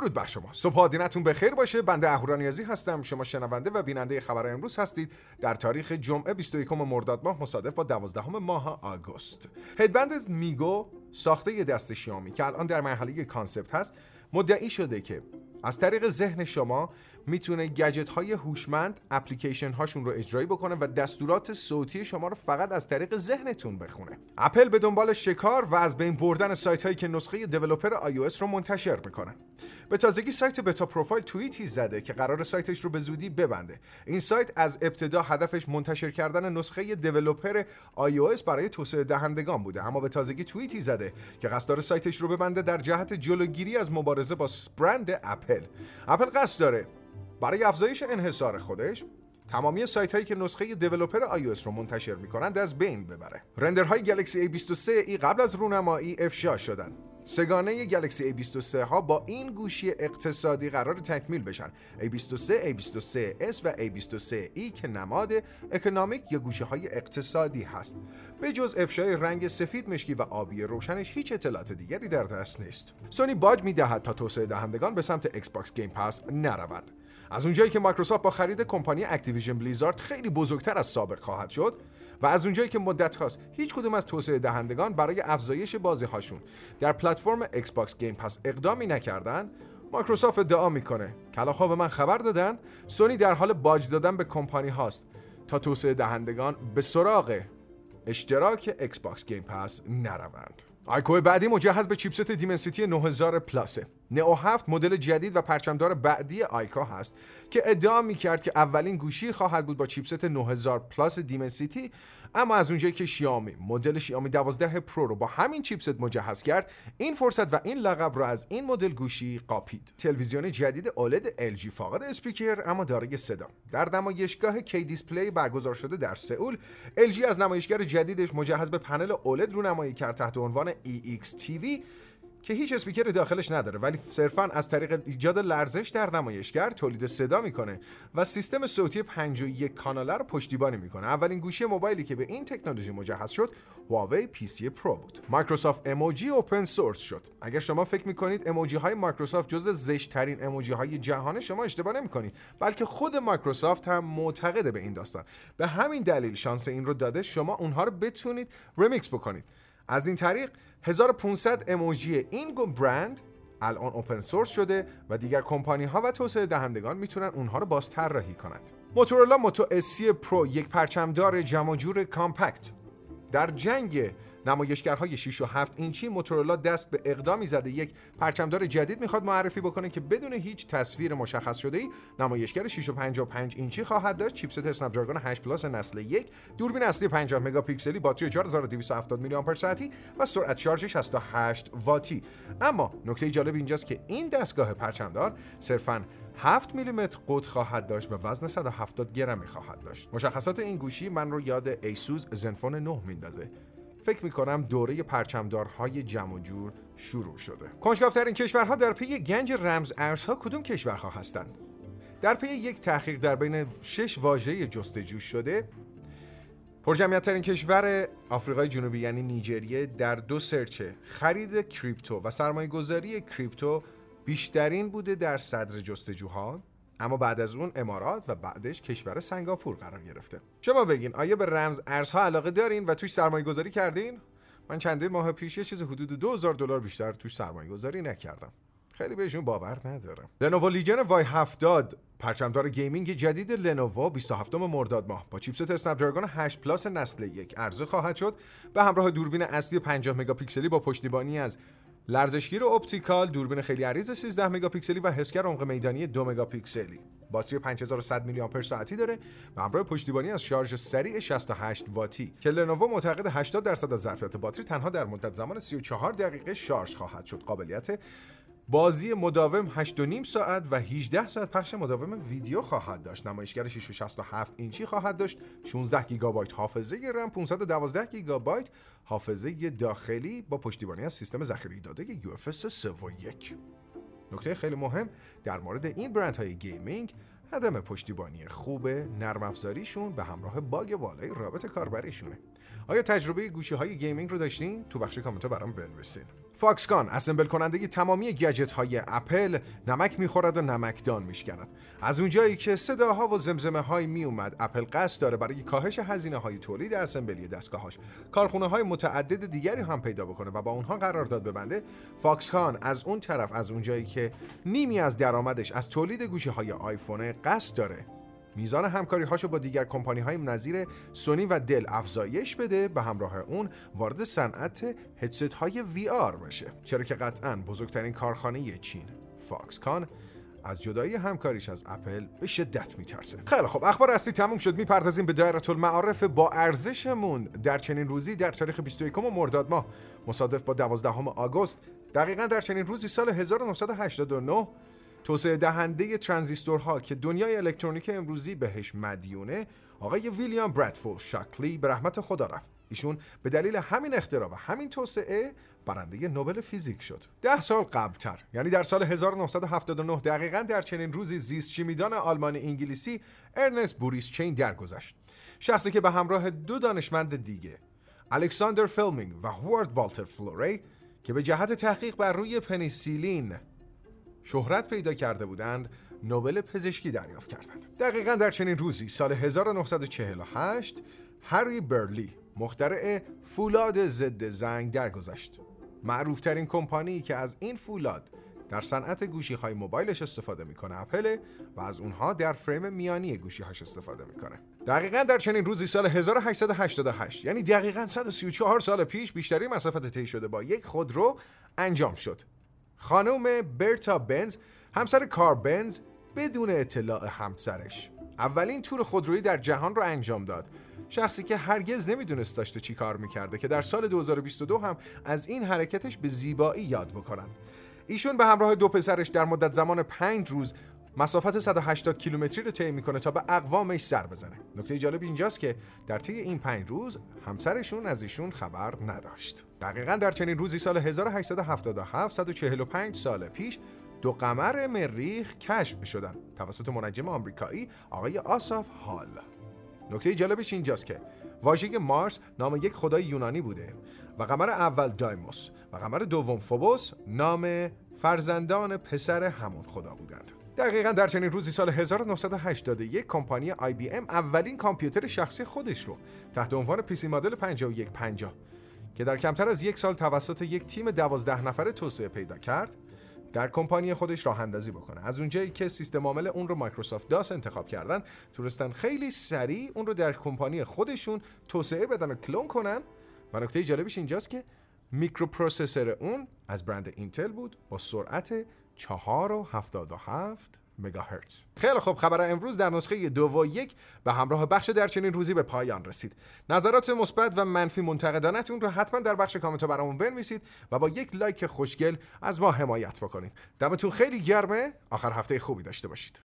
درود بر شما. صبح آدینتون به خیر باشه. بنده اهورانیازی هستم. شما شنونده و بیننده خبر امروز هستید. در تاریخ جمعه 21 مرداد ماه مصادف با 12 ماه آگوست. هدبند MiGu ساخته دست شیائومی که الان در مرحله concept هست. مدعی شده که از طریق ذهن شما می‌تونه گجت های هوشمند اپلیکیشن هاشون رو اجرایی بکنه و دستورات صوتی شما رو فقط از طریق ذهنتون بخونه. اپل به دنبال شکار و از بین بردن سایت هایی که نسخه developer iOS رو منتشر می‌کنن به تازگی سایت بتا پروفایل توییتی زده که قرار سایتش رو به زودی ببنده. این سایت از ابتدا هدفش منتشر کردن نسخه دیولپر iOS برای توسعه دهندگان بوده. اما به تازگی توییتی زده که قصد سایتش رو ببنده در جهت جلوگیری از مبارزه با برند اپل. اپل. قصد داره برای افزایش انحصار خودش تمامی سایت هایی که نسخه دیولپر iOS رو منتشر می‌کنند از بین ببره. رندرهای گلکسی A23 ای قبل از رونمایی افشا شدند. سگانه گلکسی A23 ها با این گوشی اقتصادی قرار تکمیل بشن. A23, A23s و A23e که نماد economic یا گوشی های اقتصادی هست. به جز افشای رنگ سفید مشکی و آبی روشنش هیچ اطلاعات دیگری در دست نیست. سونی باج می‌دهد تا توسعه دهندگان به سمت ایکس باکس گیم پس نروند. از اونجایی که مایکروسافت با خرید کمپانی اکتیویژن بلیزارد خیلی بزرگتر از سابق خواهد شد و از اونجایی که مدت هاست هیچ کدوم از توسعه دهندگان برای افزایش بازی هاشون در پلتفرم ایکس باکس گیم پس اقدامی نکردن؟ مایکروسافت ادعا می‌کنه. کلاغا به من خبر دادن. سونی در حال باج دادن به کمپانی هاست تا توسعه دهندگان به سراغ اشتراک ایکس باکس گیم پس نروند. iQOO بعدی مجهز به چیپست دیمنسیتی 9000 پلاسه نئو 7 مدل جدید و پرچمدار بعدی iQOO هست که ادعا می‌کرد که اولین گوشی خواهد بود با چیپست 9000 پلاس دیمنسیتی اما از اونجایی که شیائومی مدل شیائومی 12 پرو رو با همین چیپست مجهز کرد این فرصت و این لقب رو از این مدل گوشی قاپید. تلویزیون جدید OLED LG فاقد اسپیکر اما دارای صدا. در نمایشگاه K-Display برگزار شده در سئول LG از نمایشگر جدیدش مجهز به پنل OLED رو نمایی کرد تحت عنوان EX TV که هیچ اسپیکر داخلش نداره ولی صرفا از طریق ایجاد لرزش در نمایشگر تولید صدا می‌کنه و سیستم صوتی 51 کاناله رو پشتیبانی می‌کنه. اولین گوشی موبایلی که به این تکنولوژی مجهز شد هواوی پی سی پرو بود. مایکروسافت اموجی open source شد. اگر شما فکر می‌کنید اموجی های مایکروسافت جز زشت ترین اموجی های جهان شما اشتباه نمی‌کنید بلکه خود مایکروسافت هم معتقده به این داستان. به همین دلیل شانس این رو داده شما اونها رو بتونید رمیکس بکنید. از این طریق 1500 اموجی این برند الان open source شده و دیگر کمپانی ها و توسعه دهندگان می‌تونن اونها رو باز طراحی کنند. موتورولا موتو اس سی پرو یک پرچمدار جمع جور compact در جنگ نمایشگرهای 6 و 7 اینچی موتورولا دست به اقدامی زده یک پرچمدار جدید می‌خواد معرفی بکنه که بدون هیچ تصویر مشخص شده ای نمایشگر 6 و 55 اینچی خواهد داشت چیپست اسنپ دراگون 8 پلاس نسل یک دوربین اصلی 50 مگاپیکسلی باتری 4270 میلی آمپر ساعتی و سرعت شارژ 68 واتی اما نکته جالب اینجاست که این دستگاه پرچمدار صرفاً 7 میلیمتر قد خواهد داشت و وزن 170 گرمی خواهد داشت. مشخصات این گوشی من رو یاد ایسوس زنفون 9 میندازه. فکر می کنم دوره پرچمدارهای جمع جور شروع شده. کنجکاوترین کشورها در پی گنج رمز ارزها کدوم کشورها هستند؟ در پی یک تحقیق در بین شش واژه جستجو شده پرجمعیت کشور آفریقای جنوبی یعنی نیجریه در دو search ه خرید کریپتو و سرمایه گذاری کریپتو بیشترین بوده در صدر جستجوها. اما بعد از اون امارات و بعدش کشور سنگاپور قرار گرفته. شما بگین آیا به رمز ارزها علاقه دارین و توش سرمایه گذاری کردین؟ من چندین ماه پیش یه چیز حدود 2000 دلار بیشتر توش سرمایه گذاری نکردم. خیلی بهشون باور ندارم لنوو لیژن وای 70 پرچمدار گیمینگ جدید لنوو 27 مرداد ماه. با چیپست اسنپ دراگون 8 پلاس نسل یک عرضه خواهد شد. به همراه دوربین اصلی 50 مگاپیکسلی با پشتیبانی از لرزشگیر optical دوربین خیلی عریض 13 مگاپیکسلی و حسگر عمق میدانی 2 مگاپیکسلی. باتری 5100 میلی آمپر ساعتی داره و همراه پشتیبانی از شارژ سریع 68 واتی. که لنوو معتقد 80 درصد از ظرفیت باتری تنها در مدت زمان 34 دقیقه شارژ خواهد شد. قابلیت بازی مداوم 8 نیم ساعت و 18 ساعت پخش مداوم ویدیو خواهد داشت. نمایشگر 667 اینچی خواهد داشت. 16 گیگابایت حافظه رم 512 گیگابایت حافظه داخلی با پشتیبانی از سیستم ذخیره داده UFS 3 و 1 نکته خیلی مهم در مورد این برند های گیمینگ عدم پشتیبانی خوب نرم افزاریشون به همراه باگ بالای رابط کاربریشونه. آیا تجربه گوشی های گیمینگ رو داشتین؟ تو بخش کامنت برام بنویسین. فاکسکان assemble کننده تمامی گجت های اپل نمک می‌خورد و نمکدان میشکند. از اونجایی که صداها و زمزمه های می اومد اپل قصد داره برای کاهش هزینه های تولید assembly دستگاهاش کارخونه های متعدد دیگری هم پیدا بکنه و با اونها قرارداد ببنده. فاکسکان از اون طرف از اونجایی که نیمی از درآمدش از تولید گوشی های آیفون قصد داره. میزان همکاری هاشو با دیگر کمپانی های نظیر سونی و دل افزایش بده به همراه اون وارد صنعت هدست های VR بشه. چرا که قطعا بزرگترین کارخانه چین فاکسکان از جدایی همکاریش از اپل به شدت میترسه. خیلی خب اخبار اصلی تموم شد. می‌پردازیم به دایره المعارف با ارزشمون. در چنین روزی در تاریخ 21 مرداد ماه مصادف با 12 آگوست دقیقا در چنین روزی سال 1989 توسعه دهنده ترانزیستورها که دنیای الکترونیک امروزی بهش مدیونه آقای ویلیام برادفول شاکلی به رحمت خدا رفت. ایشون به دلیل همین اختراع و همین توسعه برنده نوبل فیزیک شد. ده سال قبلتر یعنی در سال 1979 دقیقا در چنین روزی زیست شیمیدان آلمانی انگلیسی ارنست بوریس چین درگذشت. شخصی که به همراه دو دانشمند دیگه الکساندر فلمینگ و هوارد والتر فلوری که به جهت تحقیق بر روی پنیسیلین شهرت پیدا کرده بودند نوبل پزشکی دریافت کردند. دقیقا در چنین روزی سال 1948 هری بریرلی مخترع فولاد ضد زنگ درگذشت. معروفترین کمپانی که از این فولاد در صنعت گوشی های موبایلش استفاده می‌کنه اپل و از اونها در فریم میانی گوشی هاش استفاده می‌کنه. دقیقا در چنین روزی سال 1888 یعنی دقیقا 134 سال پیش بیشتری مسافت طی شده با یک خودرو انجام شد. خانم برتا بنز همسر کار بنز بدون اطلاع همسرش. اولین تور خودرویی در جهان را انجام داد. شخصی که هرگز نمی‌دونست داشته چی کار می‌کرده که در سال 2022 هم از این حرکتش به زیبایی یاد بکنند. ایشون به همراه دو پسرش در مدت زمان پنج روز مسافت 180 کیلومتری رو طی می‌کنه تا به اقوامش سر بزنه. نکته جالب اینجاست که در طی این پنج روز همسرشون از ایشون خبر نداشت. دقیقا در چنین روزی سال 1877 145 سال پیش دو قمر مریخ کشف شدن توسط منجم آمریکایی آقای آساف هال. نکته جالبش اینجاست که واژه مارس نام یک خدای یونانی بوده و قمر اول دایموس و قمر دوم فوبوس نام فرزندان پسر همون خدا بودند. دقیقا در چنین روزی سال 1981 کمپانی ام اولین کامپیوتر شخصی خودش رو تحت عنوان پیسی مدل 5150 که در کمتر از یک سال توسط یک تیم دوازده نفره توسعه پیدا کرد در کمپانی خودش راه اندازی بکنه. از اونجایی که سیستم عامل اون رو مایکروسافت داس انتخاب کردن تونستن خیلی سریع اون رو در کمپانی خودشون توسعه بدن و کلون کنن. و نکته جالبش اینجاست که microprocessor اون از برند اینتل بود با سرعت 4.77 مگاهرتز. خیلی خوب. خبر امروز در نسخه دو و یک به همراه بخش در چنین روزی به پایان رسید. نظرات مثبت و منفی منتقدانتون رو حتما در بخش کامنت برامون بنویسید و با یک لایک خوشگل از ما حمایت بکنید. دمتون خیلی گرمه. آخر هفته خوبی داشته باشید.